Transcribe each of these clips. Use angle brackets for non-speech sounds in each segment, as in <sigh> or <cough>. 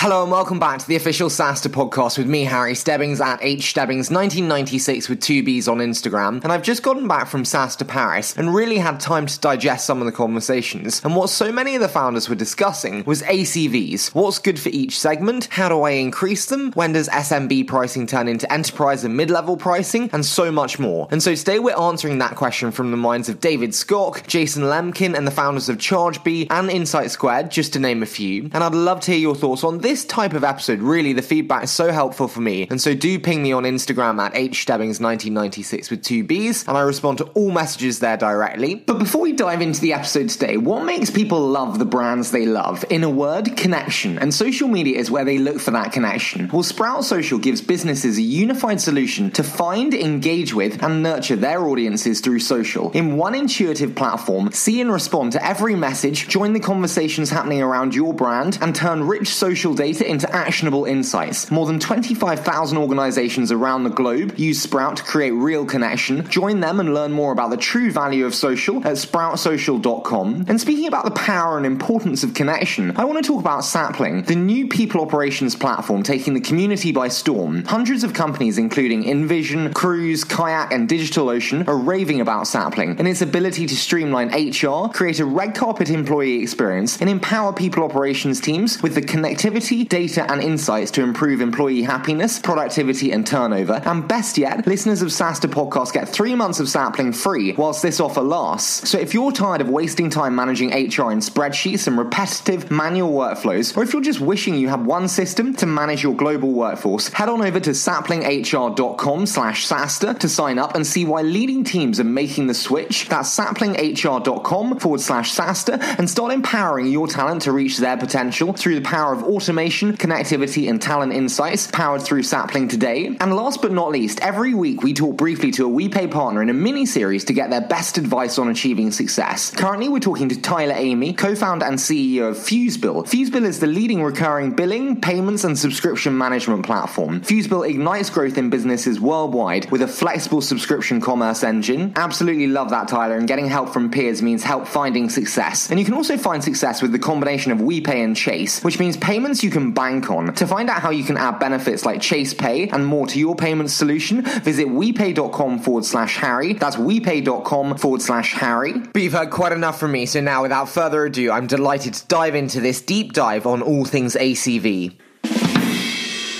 Hello and welcome back to the official SaaStr podcast with me, Harry Stebbings at H Stebbings 1996 with two B's on Instagram. And I've just gotten back from SaaStr Paris and really had time to digest some of the conversations. And what so many of the founders were discussing was ACVs. What's good for each segment? How do I increase them? When does SMB pricing turn into enterprise and mid-level pricing? And so much more. And so today we're answering that question from the minds of David Skok, Jason Lemkin, and the founders of ChargeBee and Insight Squared, just to name a few. And I'd love to hear your thoughts on this type of episode, really, the feedback is so helpful for me. And so do ping me on Instagram at hstebbings1996 with two B's, and I respond to all messages there directly. But before we dive into the episode today, what makes people love the brands they love? In a word, connection. And social media is where they look for that connection. Well, Sprout Social gives businesses a unified solution to find, engage with, and nurture their audiences through social. In one intuitive platform, see and respond to every message, join the conversations happening around your brand, and turn rich social data into actionable insights. More than 25,000 organizations around the globe use Sprout to create real connection. Join them and learn more about the true value of social at sproutsocial.com. And speaking about the power and importance of connection, I want to talk about Sapling, the new people operations platform taking the community by storm. Hundreds of companies, including InVision, Cruise, Kayak, and DigitalOcean, are raving about Sapling and its ability to streamline HR, create a red carpet employee experience, and empower people operations teams with the connectivity data, and insights to improve employee happiness, productivity, and turnover. And best yet, listeners of SaaStr Podcast get three months of Sapling free whilst this offer lasts. So if you're tired of wasting time managing HR in spreadsheets and repetitive manual workflows, or if you're just wishing you had one system to manage your global workforce, head on over to saplinghr.com slash SaaStr to sign up and see why leading teams are making the switch. That's saplinghr.com forward slash SaaStr and start empowering your talent to reach their potential through the power of automation, connectivity, and talent insights powered through Sapling today. And last but not least, every week we talk briefly to a WePay partner in a mini series to get their best advice on achieving success. Currently, we're talking to Tyler Amy, co founder and CEO of FuseBill. FuseBill is the leading recurring billing, payments, and subscription management platform. FuseBill ignites growth in businesses worldwide with a flexible subscription commerce engine. Absolutely love that, Tyler, and getting help from peers means help finding success. And you can also find success with the combination of WePay and Chase, which means payments you can bank on. To find out how you can add benefits like Chase Pay and more to your payment solution, visit WePay.com forward slash Harry. That's WePay.com forward slash Harry. But you've heard quite enough from me, so now without further ado, I'm delighted to dive into this deep dive on all things ACV.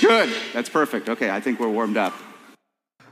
Good. That's perfect. Okay, I think we're warmed up.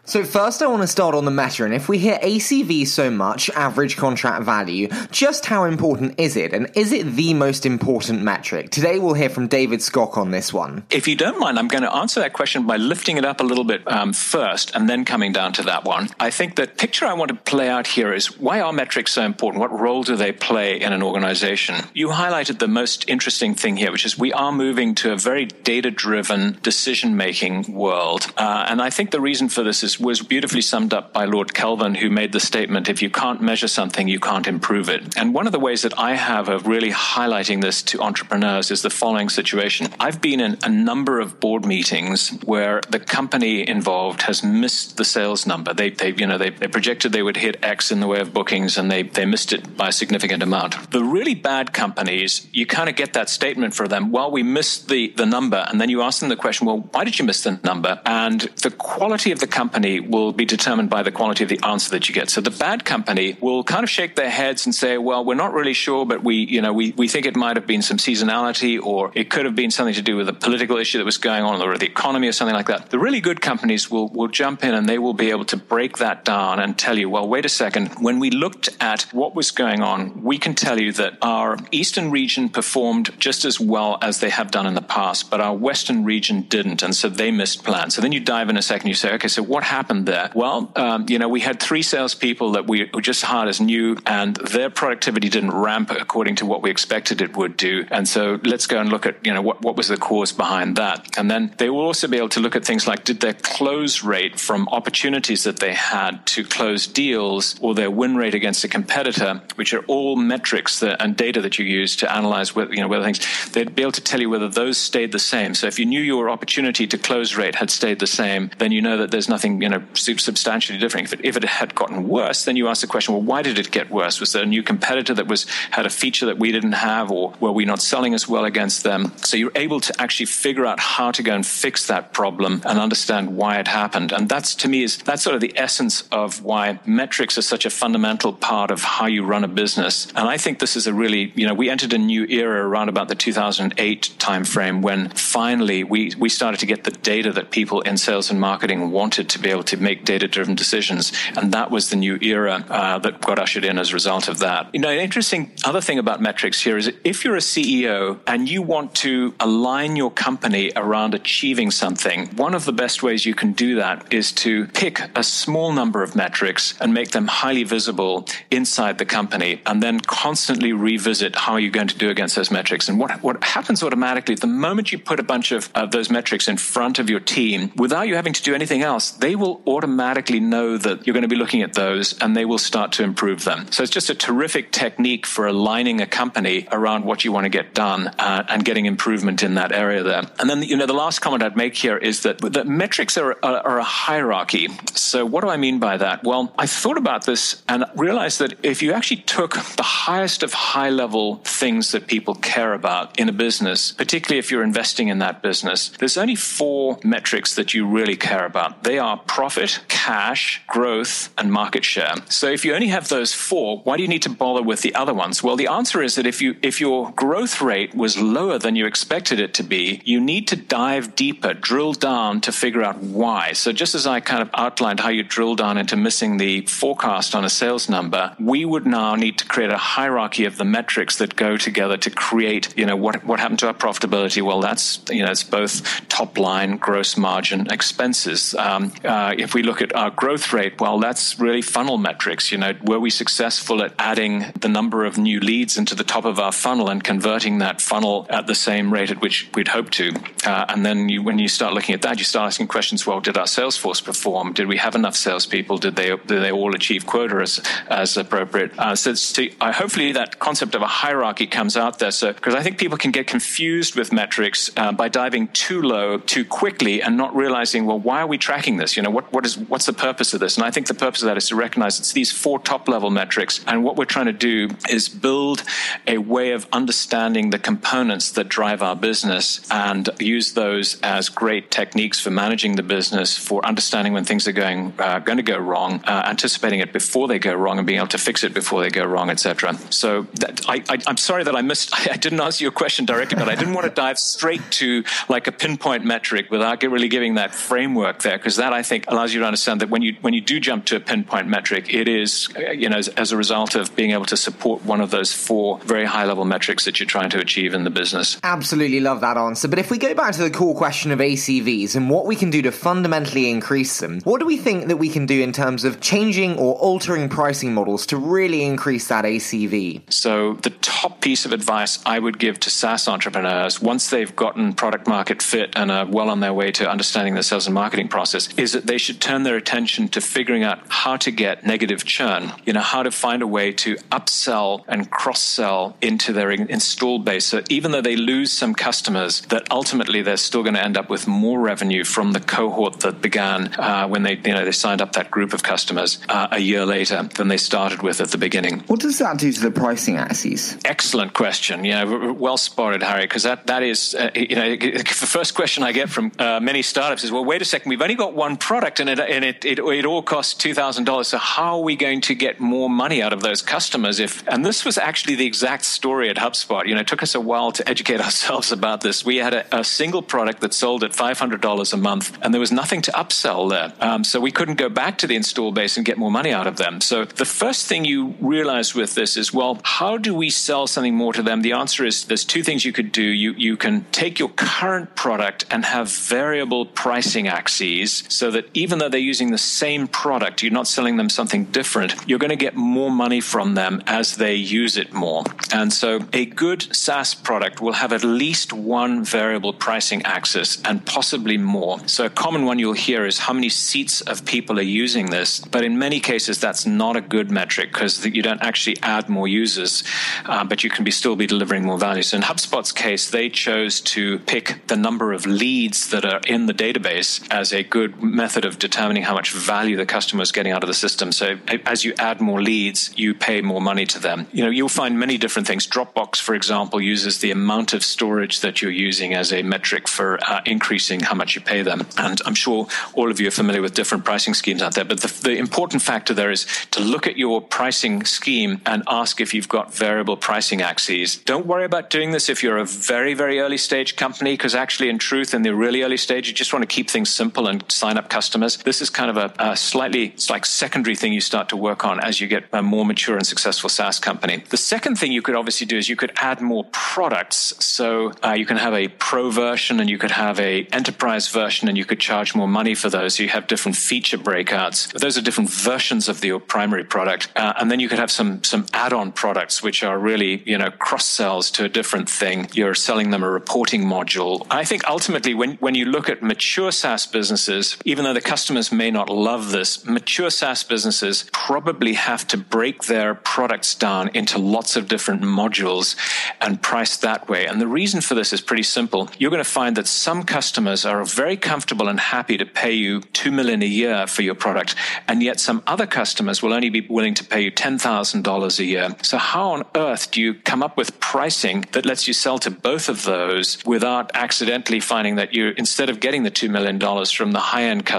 So first I want to start on the meta, and if we hear ACV so much, average contract value, just how important is it? And is it the most important metric? Today we'll hear from David Skok on this one. If you don't mind, I'm going to answer that question by lifting it up a little bit um, first and then coming down to that one. I think the picture I want to play out here is why are metrics so important? What role do they play in an organization? You highlighted the most interesting thing here, which is we are moving to a very data driven decision making world. Uh, and I think the reason for this is was beautifully summed up by Lord Kelvin, who made the statement if you can't measure something, you can't improve it. And one of the ways that I have of really highlighting this to entrepreneurs is the following situation. I've been in a number of board meetings where the company involved has missed the sales number. They, they you know, they, they projected they would hit X in the way of bookings and they, they missed it by a significant amount. The really bad companies, you kind of get that statement for them. Well, we missed the, the number. And then you ask them the question, well, why did you miss the number? And the quality of the company company will be determined by the quality of the answer that you get. So the bad company will kind of shake their heads and say, well, we're not really sure, but we, you know, we, we think it might have been some seasonality or it could have been something to do with a political issue that was going on or the economy or something like that. The really good companies will, will jump in and they will be able to break that down and tell you, well, wait a second. When we looked at what was going on, we can tell you that our eastern region performed just as well as they have done in the past, but our western region didn't. And so they missed plans. So then you dive in a second, you say, okay, so what happened? there? Well, um, you know, we had three salespeople that we just hired as new, and their productivity didn't ramp according to what we expected it would do. And so let's go and look at, you know, what, what was the cause behind that. And then they will also be able to look at things like did their close rate from opportunities that they had to close deals or their win rate against a competitor, which are all metrics that, and data that you use to analyze whether, you know, whether things, they'd be able to tell you whether those stayed the same. So if you knew your opportunity to close rate had stayed the same, then you know that there's nothing you know, substantially different. If it, if it had gotten worse, then you ask the question, well, why did it get worse? Was there a new competitor that was had a feature that we didn't have, or were we not selling as well against them? So you're able to actually figure out how to go and fix that problem and understand why it happened. And that's to me is that's sort of the essence of why metrics are such a fundamental part of how you run a business. And I think this is a really, you know, we entered a new era around about the 2008 timeframe when finally we, we started to get the data that people in sales and marketing wanted to be able to make data driven decisions. And that was the new era uh, that got ushered in as a result of that. You know, an interesting other thing about metrics here is if you're a CEO and you want to align your company around achieving something, one of the best ways you can do that is to pick a small number of metrics and make them highly visible inside the company and then constantly revisit how you're going to do against those metrics. And what, what happens automatically, the moment you put a bunch of uh, those metrics in front of your team, without you having to do anything else, they will automatically know that you're going to be looking at those and they will start to improve them. So it's just a terrific technique for aligning a company around what you want to get done uh, and getting improvement in that area there. And then, you know, the last comment I'd make here is that the metrics are, are, are a hierarchy. So what do I mean by that? Well, I thought about this and realized that if you actually took the highest of high level things that people care about in a business, particularly if you're investing in that business, there's only four metrics that you really care about. They are profit, cash, growth, and market share. So if you only have those four, why do you need to bother with the other ones? Well, the answer is that if you if your growth rate was lower than you expected it to be, you need to dive deeper, drill down to figure out why. So just as I kind of outlined how you drill down into missing the forecast on a sales number, we would now need to create a hierarchy of the metrics that go together to create, you know, what what happened to our profitability? Well, that's you know, it's both top line, gross margin, expenses. Um, uh, if we look at our growth rate, well, that's really funnel metrics. You know, were we successful at adding the number of new leads into the top of our funnel and converting that funnel at the same rate at which we'd hoped to? Uh, and then you, when you start looking at that, you start asking questions. Well, did our sales force perform? Did we have enough salespeople? Did they did they all achieve quota as, as appropriate? Uh, so, so uh, hopefully that concept of a hierarchy comes out there. So because I think people can get confused with metrics uh, by diving too low too quickly and not realizing, well, why are we tracking this? You know, what what is what's the purpose of this? And I think the purpose of that is to recognize it's these four top level metrics, and what we're trying to do is build a way of understanding the components that drive our business and use those as great techniques for managing the business, for understanding when things are going uh, going to go wrong, uh, anticipating it before they go wrong, and being able to fix it before they go wrong, etc. So that, I, I, I'm sorry that I missed. <laughs> I didn't answer your question directly, but I didn't want to dive straight to like a pinpoint metric without really giving that framework there, because that I think allows you to understand that when you when you do jump to a pinpoint metric, it is you know as, as a result of being able to support one of those four very high level metrics that you're trying to achieve in the business. Absolutely love that answer. But if we go back to the core question of ACVs and what we can do to fundamentally increase them, what do we think that we can do in terms of changing or altering pricing models to really increase that ACV? So the top piece of advice I would give to SaaS entrepreneurs once they've gotten product market fit and are well on their way to understanding the sales and marketing process is that they should turn their attention to figuring out how to get negative churn. You know, how to find a way to upsell and cross sell into their installed base. So even though they lose some customers, that ultimately they're still going to end up with more revenue from the cohort that began uh, when they, you know, they signed up that group of customers uh, a year later than they started with at the beginning. What does that do to the pricing axes? Excellent question. Yeah, well spotted, Harry, because that, that is, uh, you know, <laughs> the first question I get from uh, many startups is, well, wait a second, we've only got one product and it, and it, it, it all costs $2,000. So how are we going to get more money out of those customers if, and this was actually the exact story at HubSpot. You know, it took us a while to educate <laughs> ourselves about this. We had a, a single product that sold at $500 a month and there was nothing to upsell there. Um, so we couldn't go back to the install base and get more money out of them. So the first thing you realize with this is, well, how do we sell something more to them? The answer is there's two things you could do. You, you can take your current product and have variable pricing axes so that even though they're using the same product, you're not selling them something different, you're going to get more money from them as they use it more. And so a good SaaS product will have at least one variable pricing axis and possibly more. So a common one you'll hear is how many seats of people are using this. But in many cases, that's not a good metric because you don't actually add more users, uh, but you can be still be delivering more value. So in HubSpot's case, they chose to pick the number of leads that are in the database as a good method method of determining how much value the customer is getting out of the system. So as you add more leads, you pay more money to them. You know, you'll find many different things. Dropbox, for example, uses the amount of storage that you're using as a metric for uh, increasing how much you pay them. And I'm sure all of you are familiar with different pricing schemes out there. But the, the important factor there is to look at your pricing scheme and ask if you've got variable pricing axes. Don't worry about doing this if you're a very, very early stage company, because actually, in truth, in the really early stage, you just want to keep things simple and sign up customers. This is kind of a, a slightly, it's like secondary thing you start to work on as you get a more mature and successful SaaS company. The second thing you could obviously do is you could add more products. So uh, you can have a pro version and you could have a enterprise version and you could charge more money for those. So you have different feature breakouts. Those are different versions of your primary product. Uh, and then you could have some, some add-on products, which are really, you know, cross sells to a different thing. You're selling them a reporting module. I think ultimately when, when you look at mature SaaS businesses, even though the customers may not love this, mature SaaS businesses probably have to break their products down into lots of different modules and price that way. And the reason for this is pretty simple. You're going to find that some customers are very comfortable and happy to pay you 2 million a year for your product, and yet some other customers will only be willing to pay you $10,000 a year. So how on earth do you come up with pricing that lets you sell to both of those without accidentally finding that you instead of getting the 2 million dollars from the high-end customer,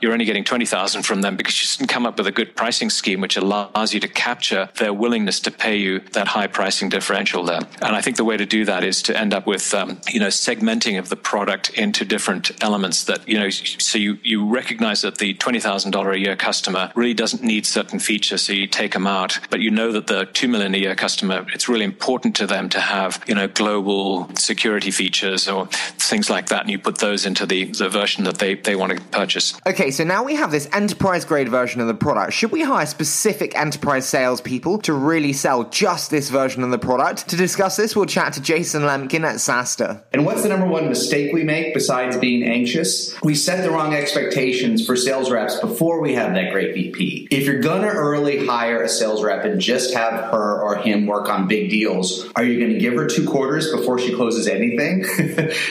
you're only getting 20,000 from them because you didn't come up with a good pricing scheme which allows you to capture their willingness to pay you that high pricing differential there. And I think the way to do that is to end up with um, you know segmenting of the product into different elements that you know so you you recognize that the $20,000 a year customer really doesn't need certain features so you take them out but you know that the 2 million a year customer it's really important to them to have you know global security features or things like that and you put those into the, the version that they, they want to purchase. Okay, so now we have this enterprise grade version of the product. Should we hire specific enterprise salespeople to really sell just this version of the product? To discuss this, we'll chat to Jason Lemkin at SaaStr. And what's the number one mistake we make besides being anxious? We set the wrong expectations for sales reps before we have that great VP. If you're gonna early hire a sales rep and just have her or him work on big deals, are you gonna give her two quarters before she closes anything? <laughs>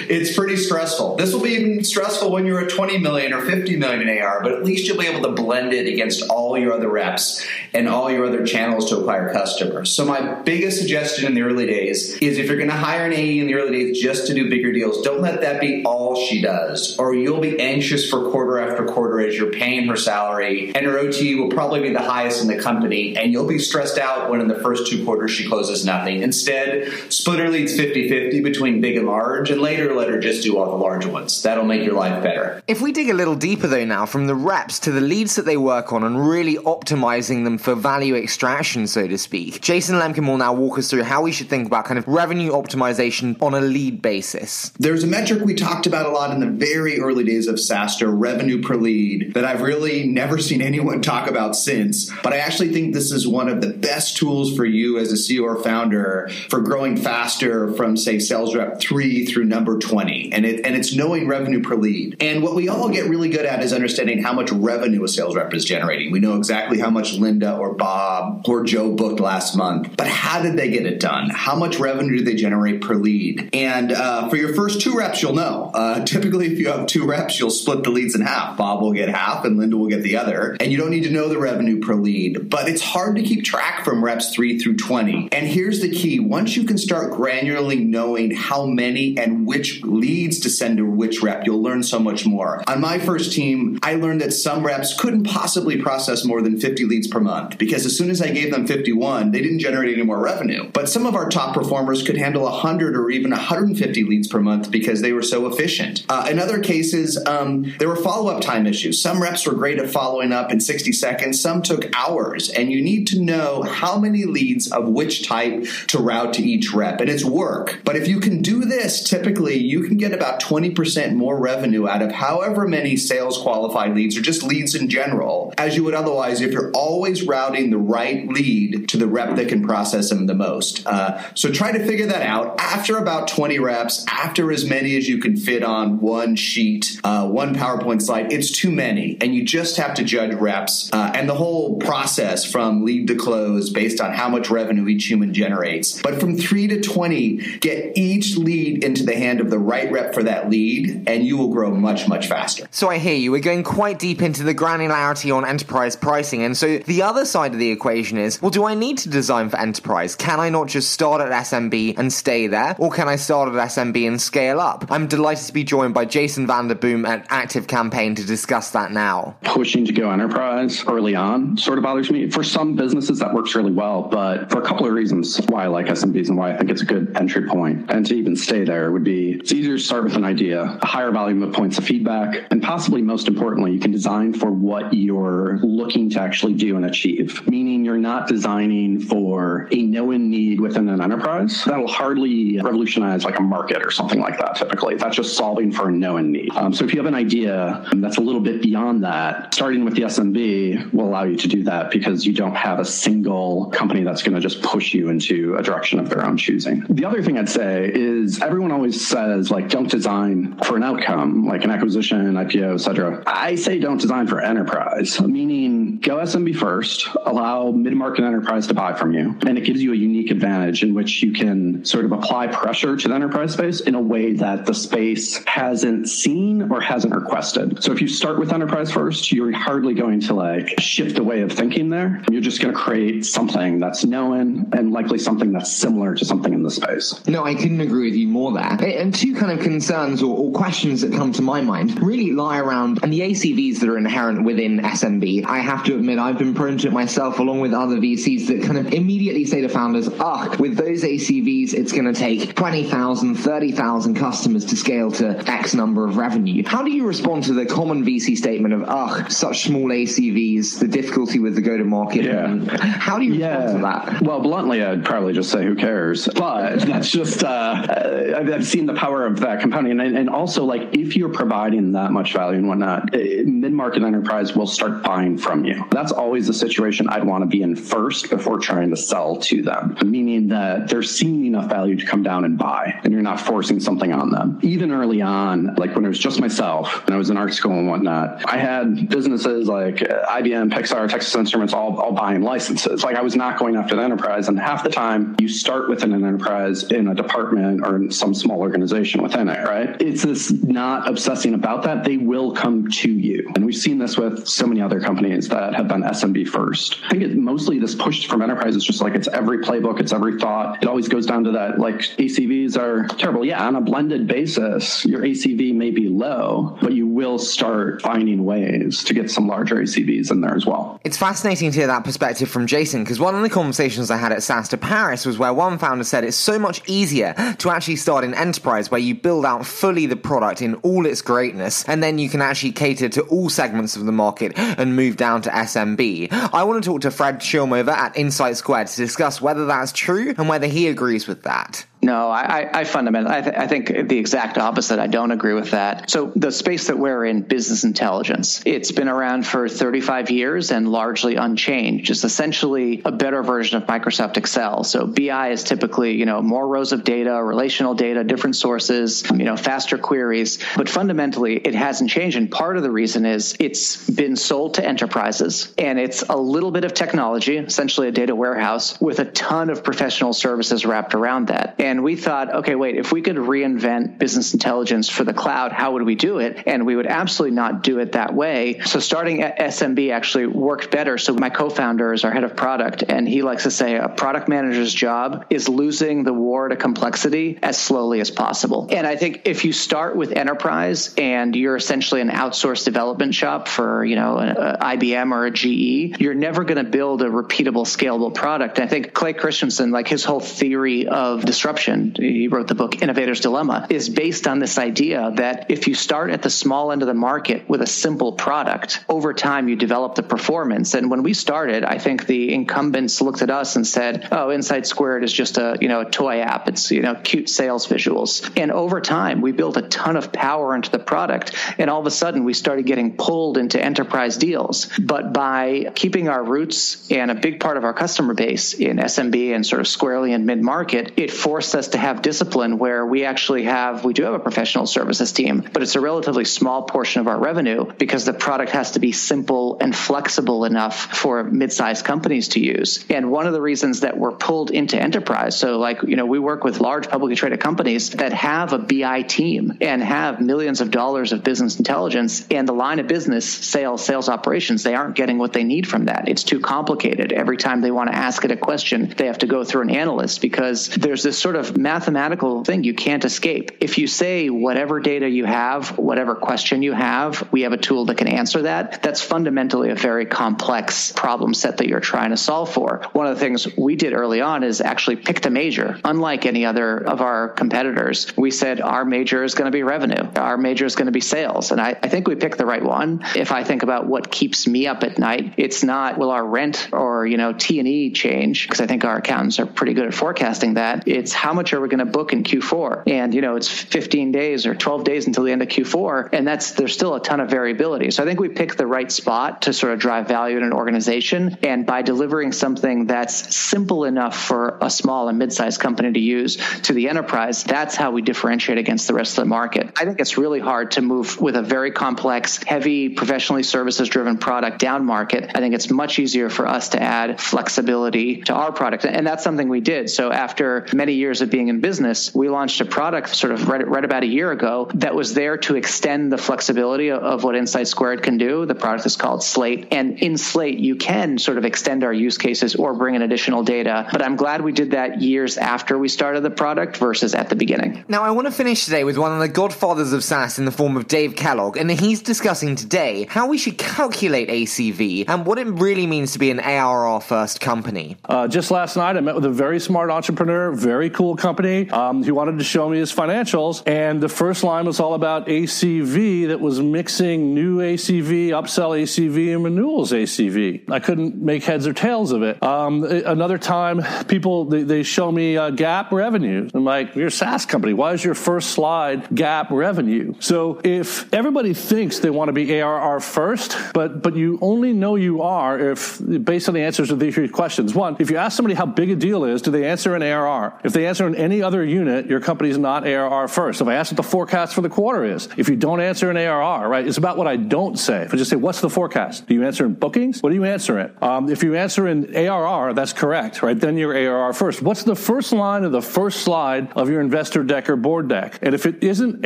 it's pretty stressful. This will be even stressful when you're at 20 million or 50 million in AR, but at least you'll be able to blend it against all your other reps and all your other channels to acquire customers. So my biggest suggestion in the early days is if you're going to hire an AE in the early days just to do bigger deals, don't let that be all she does, or you'll be anxious for quarter after quarter as you're paying her salary, and her OT will probably be the highest in the company, and you'll be stressed out when in the first two quarters she closes nothing. Instead, split her leads 50 50 between big and large, and later let her just do all the large ones. That'll make your life better. If we dig a little deeper though now, from the reps to the leads that they work on and really optimizing them for value extraction, so to speak, Jason Lemkin will now walk us through how we should think about kind of revenue optimization on a lead basis. There's a metric we talked about a lot in the very early days of SaaStr, revenue per lead, that I've really never <laughs> seen anyone talk about since. But I actually think this is one of the best tools for you as a CEO or founder for growing faster from, say, sales rep three through number 20. And, it, and it's knowing revenue per lead. And what we all get really good at is understanding how much revenue a sales rep is generating. We know exactly how much Linda or Bob or Joe booked last month. But how did they get it done? How much revenue do they generate per lead? And uh, for your first two reps, you'll know. Uh, typically, if you have two reps, you'll split the leads in half. Bob will get half and Linda will get the other. And you don't need to know the revenue per lead. But it's hard to keep track from reps 3 through 20. And here's the key once you can start granularly knowing how many and which leads to send to which rep, you'll learn so much more. On my first team, I learned that some reps couldn't possibly process more than 50 leads per month because as soon as I gave them 51, they didn't generate any more revenue. But some of our top performers could handle 100 or even 150 leads per month because they were so efficient. Uh, in other cases, um, there were follow up time issues. Some reps were great at following up in 60 seconds, some took hours, and you need to know how many leads of which type to route to each rep. And it's work. But if you can do this, typically you can get about 20% more revenue out of however many sales qualified leads or just leads in general as you would otherwise if you're always routing the right lead to the rep that can process them the most. Uh, so try to figure that out after about 20 reps, after as many as you can fit on one sheet, uh, one PowerPoint slide. It's too many, and you just have to judge reps uh, and the whole process from lead to close based on how much revenue each human generates. But from three to 20, get each lead into the hand of the right rep for that lead, and you will grow much, much faster. So I hear you. We're going quite deep into the granularity on enterprise pricing. And so the other side of the equation is well, do I need to design for enterprise? Can I not just start at SMB and stay there? Or can I start at SMB and scale up? I'm delighted to be joined by Jason Vandeboom at Active Campaign to discuss that now. Pushing to go enterprise early on sort of bothers me. For some businesses, that works really well. But for a couple of reasons why I like SMBs and why I think it's a good entry point, and to even stay there would be to start with an idea, a higher volume of points of feedback, and possibly most importantly, you can design for what you're looking to actually do and achieve. Meaning you're not designing for a known need within an enterprise. That'll hardly revolutionize like a market or something like that typically. That's just solving for a known need. Um, so if you have an idea that's a little bit beyond that, starting with the SMB will allow you to do that because you don't have a single company that's going to just push you into a direction of their own choosing. The other thing I'd say is everyone always says like don't design for an outcome like an acquisition, IPO, etc. I say don't design for enterprise, meaning go SMB first, allow mid-market enterprise to buy from you, and it gives you a unique advantage in which you can sort of apply pressure to the enterprise space in a way that the space hasn't seen or hasn't requested. So if you start with enterprise first, you're hardly going to like shift the way of thinking there. You're just going to create something that's known and likely something that's similar to something in the space. No, I couldn't agree with you more there. And two kind of concerns or, or questions that come to my mind really lie around and the ACVs that are inherent within SMB. I have to admit, I've been prone to it myself along with other VCs that kind of immediately say to founders, ah, with those ACVs, it's going to take 20,000, 30,000 customers to scale to X number of revenue. How do you respond to the common VC statement of, ah, such small ACVs, the difficulty with the go to market? Yeah. How do you yeah. respond to that? Well, bluntly, I'd probably just say, who cares? But that's just, uh, I've, I've seen the power of that compounding. And, and also, like, if you're providing that much value and whatnot, eh, mid market enterprise will start buying from you. That's always the situation I'd want to be in first before trying to sell to them, meaning that they're seeing enough value to come down and buy, and you're not forcing something on them. Even early on, like when it was just myself and I was in art school and whatnot, I had businesses like uh, IBM, Pixar, Texas Instruments all, all buying licenses. Like I was not going after the enterprise, and half the time you start within an enterprise in a department or in some small organization within it, right? It's this not obsessing about that. They will come to you. And we've seen this with so many other companies that have been SMB first. I think it's mostly this push from enterprise is just like it's every playbook, it's every thought. It always goes down to that like ACVs are terrible. Yeah, on a blended basis, your ACV may be low, but you will start finding ways to get some larger ACVs in there as well. It's fascinating to hear that perspective from Jason because one of the conversations I had at SaaStr Paris was where one founder said it's so much easier to actually start in enterprise where you build out fully the product in all its greatness and then you can actually cater to all segments of the market and move down to SMB. I want to talk to Fred Shilmover at Insight Squared to discuss whether that's true and whether he agrees with that. No, I, I fundamentally, I, th- I, think the exact opposite. I don't agree with that. So the space that we're in, business intelligence, it's been around for 35 years and largely unchanged. It's essentially a better version of Microsoft Excel. So BI is typically, you know, more rows of data, relational data, different sources, you know, faster queries. But fundamentally, it hasn't changed. And part of the reason is it's been sold to enterprises and it's a little bit of technology, essentially a data warehouse with a ton of professional services wrapped around that. And we thought, okay, wait, if we could reinvent business intelligence for the cloud, how would we do it? And we would absolutely not do it that way. So starting at SMB actually worked better. So my co-founder is our head of product, and he likes to say a product manager's job is losing the war to complexity as slowly as possible. And I think if you start with enterprise and you're essentially an outsourced development shop for, you know, an IBM or a GE, you're never going to build a repeatable, scalable product. And I think Clay Christensen, like his whole theory of disruption disruption, he wrote the book Innovator's Dilemma, is based on this idea that if you start at the small end of the market with a simple product, over time you develop the performance. And when we started, I think the incumbents looked at us and said, "Oh, Insight Squared is just a you know a toy app. It's you know cute sales visuals." And over time, we built a ton of power into the product, and all of a sudden we started getting pulled into enterprise deals. But by keeping our roots and a big part of our customer base in SMB and sort of squarely in mid market, it forced forced us to have discipline where we actually have, we do have a professional services team, but it's a relatively small portion of our revenue because the product has to be simple and flexible enough for mid-sized companies to use. And one of the reasons that we're pulled into enterprise, so like, you know, we work with large publicly traded companies that have a BI team and have millions of dollars of business intelligence and the line of business, sales, sales operations, they aren't getting what they need from that. It's too complicated. Every time they want to ask it a question, they have to go through an analyst because there's this sort of mathematical thing you can't escape. If you say whatever data you have, whatever question you have, we have a tool that can answer that, that's fundamentally a very complex problem set that you're trying to solve for. One of the things we did early on is actually picked a major. Unlike any other of our competitors, we said our major is going to be revenue. Our major is going to be sales. And I, I think we picked the right one. If I think about what keeps me up at night, it's not will our rent or, you know, T&E change because I think our accountants are pretty good at forecasting that. It's how much are we going to book in Q4? And, you know, it's 15 days or 12 days until the end of Q4. And that's, there's still a ton of variability. So I think we picked the right spot to sort of drive value in an organization. And by delivering something that's simple enough for a small and mid-sized company to use to the enterprise, that's how we differentiate against the rest of the market. I think it's really hard to move with a very complex, heavy, professionally services driven product down market. I think it's much easier for us to add flexibility to our product. And that's something we did. So after many years of being in business, we launched a product sort of right, right about a year ago that was there to extend the flexibility of, of what Insight Squared can do. The product is called Slate. And in Slate, you can sort of extend our use cases or bring in additional data. But I'm glad we did that years after we started the product versus at the beginning. Now, I want to finish today with one of the godfathers of SaaS in the form of Dave Kellogg, and he's discussing today how we should calculate ACV and what it really means to be an ARR first company. Uh, just last night, I met with a very smart entrepreneur, very cool company. Um, he wanted to show me his financials, and the first line was all about ACV that was mixing new ACV, upsell ACV, and renewals ACV. I couldn't make heads or tails of it. Um, another time, people they, they show me uh, GAAP revenues. I'm like, you're a SaaS company. Why is your first slide GAAP revenue? So if everybody thinks they want to be ARR first, but but you only know you are if based on the answers to these questions. One, if you ask somebody how big a deal is, do they answer an ARR? If they answer in any other unit, your company's not ARR first. If I ask what the forecast for the quarter is, if you don't answer an ARR, right, it's about what I don't say. If I just say, what's the forecast? Do you answer in bookings? What do you answer in? Um, if you answer in ARR, that's correct, right? Then you're ARR first. What's the first line of the first slide of your investor deck or board deck? And if it isn't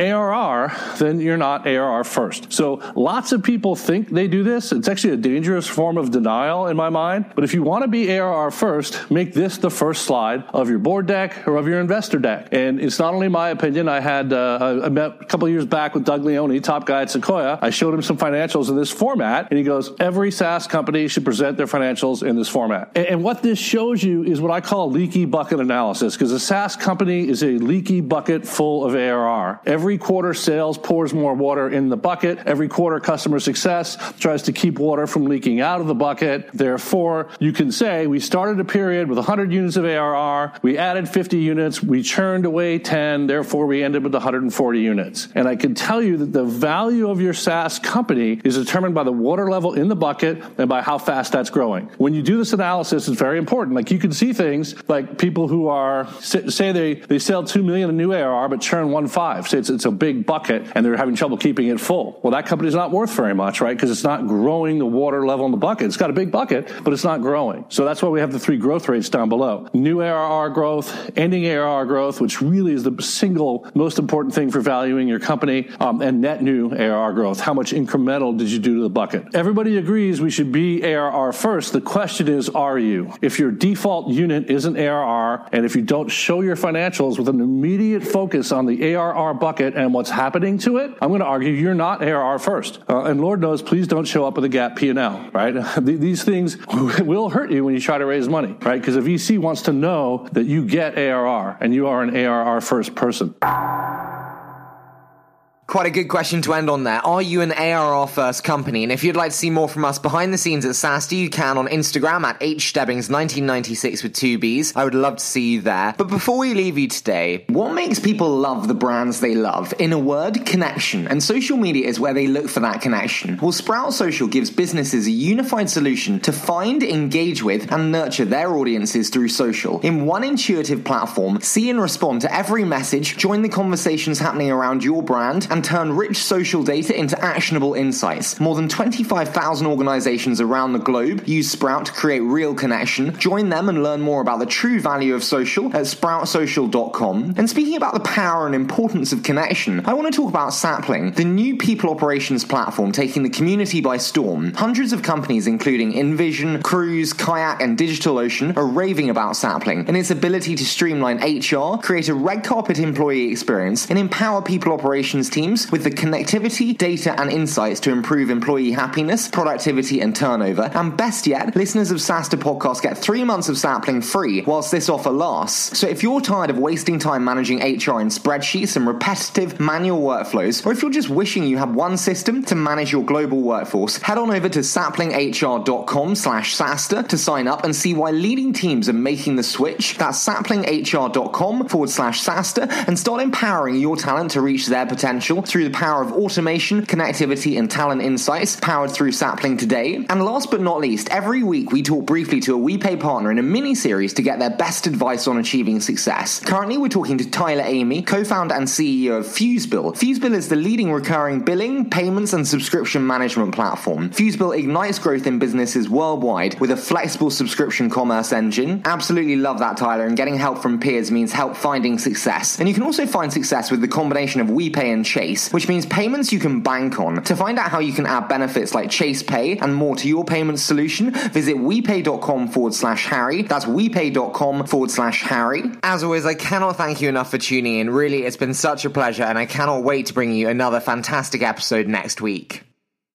ARR, then you're not ARR first. So lots of people think they do this. It's actually a dangerous form of denial in my mind. But if you want to be ARR first, make this the first slide of your board deck or of your investor deck. And it's not only my opinion. I had uh, I met a couple years back with Doug Leone, top guy at Sequoia. I showed him some financials in this format, and he goes, "Every SaaS company should present their financials in this format." And, and what this shows you is what I call leaky bucket analysis, because a SaaS company is a leaky bucket full of ARR. Every quarter, sales pours more water in the bucket. Every quarter, customer success tries to keep water from leaking out of the bucket. Therefore, you can say we started a period with 100 units of ARR, we added 50 units, we churned away 10, therefore we ended with 140 units. And I can tell you that the value of your SaaS company is determined by the water level in the bucket and by how fast that's growing. When you do this analysis, it's very important. Like you can see things like people who are say they they sell 2 million in new ARR but churn 1.5. Say it's, it's a big bucket and they're having trouble keeping it full. Well, that company's not worth very much, right? Because it's not growing the water level in the bucket. It's got a big bucket, but it's not growing. So that's why we have the three growth rates down below. New ARR growth, ending ARR growth, which really is the single most important thing for valuing your company, um, and net new ARR growth. How much incremental did you do to the bucket? Everybody agrees we should be ARR first. The question is, are you? If your default unit isn't ARR, and if you don't show your financials with an immediate focus on the ARR bucket and what's happening to it, I'm going to argue you're not ARR first. Uh, and Lord knows, please don't show up with a GAAP P&L, right? <laughs> These things <laughs> will hurt you when you try to raise money, right? Because a VC wants to know that you get ARR and you are an ARR first person. Quite a good question to end on there. Are you an ARR first company? And if you'd like to see more from us behind the scenes at SaaStr, you can on Instagram at hstebbings1996 with two B's. I would love to see you there. But before we leave you today, what makes people love the brands they love? In a word, connection. And social media is where they look for that connection. Well, Sprout Social gives businesses a unified solution to find, engage with, and nurture their audiences through social. In one intuitive platform, see and respond to every message, join the conversations happening around your brand, and turn rich social data into actionable insights. More than 25,000 organizations around the globe use Sprout to create real connection. Join them and learn more about the true value of social at sproutsocial.com. And speaking about the power and importance of connection, I want to talk about Sapling, the new people operations platform taking the community by storm. Hundreds of companies, including InVision, Cruise, Kayak, and DigitalOcean, are raving about Sapling and its ability to streamline HR, create a red carpet employee experience, and empower people operations teams with the connectivity, data, and insights to improve employee happiness, productivity, and turnover. And best yet, listeners of SaaStr Podcast get three months of Sapling free whilst this offer lasts. So if you're tired of wasting time managing HR in spreadsheets and repetitive manual workflows, or if you're just wishing you had one system to manage your global workforce, head on over to saplinghr.com slash SaaStr to sign up and see why leading teams are making the switch. That's saplinghr.com forward slash SaaStr and start empowering your talent to reach their potential through the power of automation, connectivity, and talent insights powered through Sapling today. And last but not least, every week we talk briefly to a WePay partner in a mini series to get their best advice on achieving success. Currently, we're talking to Tyler Amy, co founder and CEO of FuseBill. FuseBill is the leading recurring billing, payments, and subscription management platform. FuseBill ignites growth in businesses worldwide with a flexible subscription commerce engine. Absolutely love that, Tyler, and getting help from peers means help finding success. And you can also find success with the combination of WePay and Chase, which means payments you can bank on. To find out how you can add benefits like Chase Pay and more to your payment solution, visit wepay.com forward slash Harry. That's wepay.com forward slash Harry. As always, I cannot thank you enough for tuning in. Really, it's been such a pleasure, and I cannot wait to bring you another fantastic episode next week.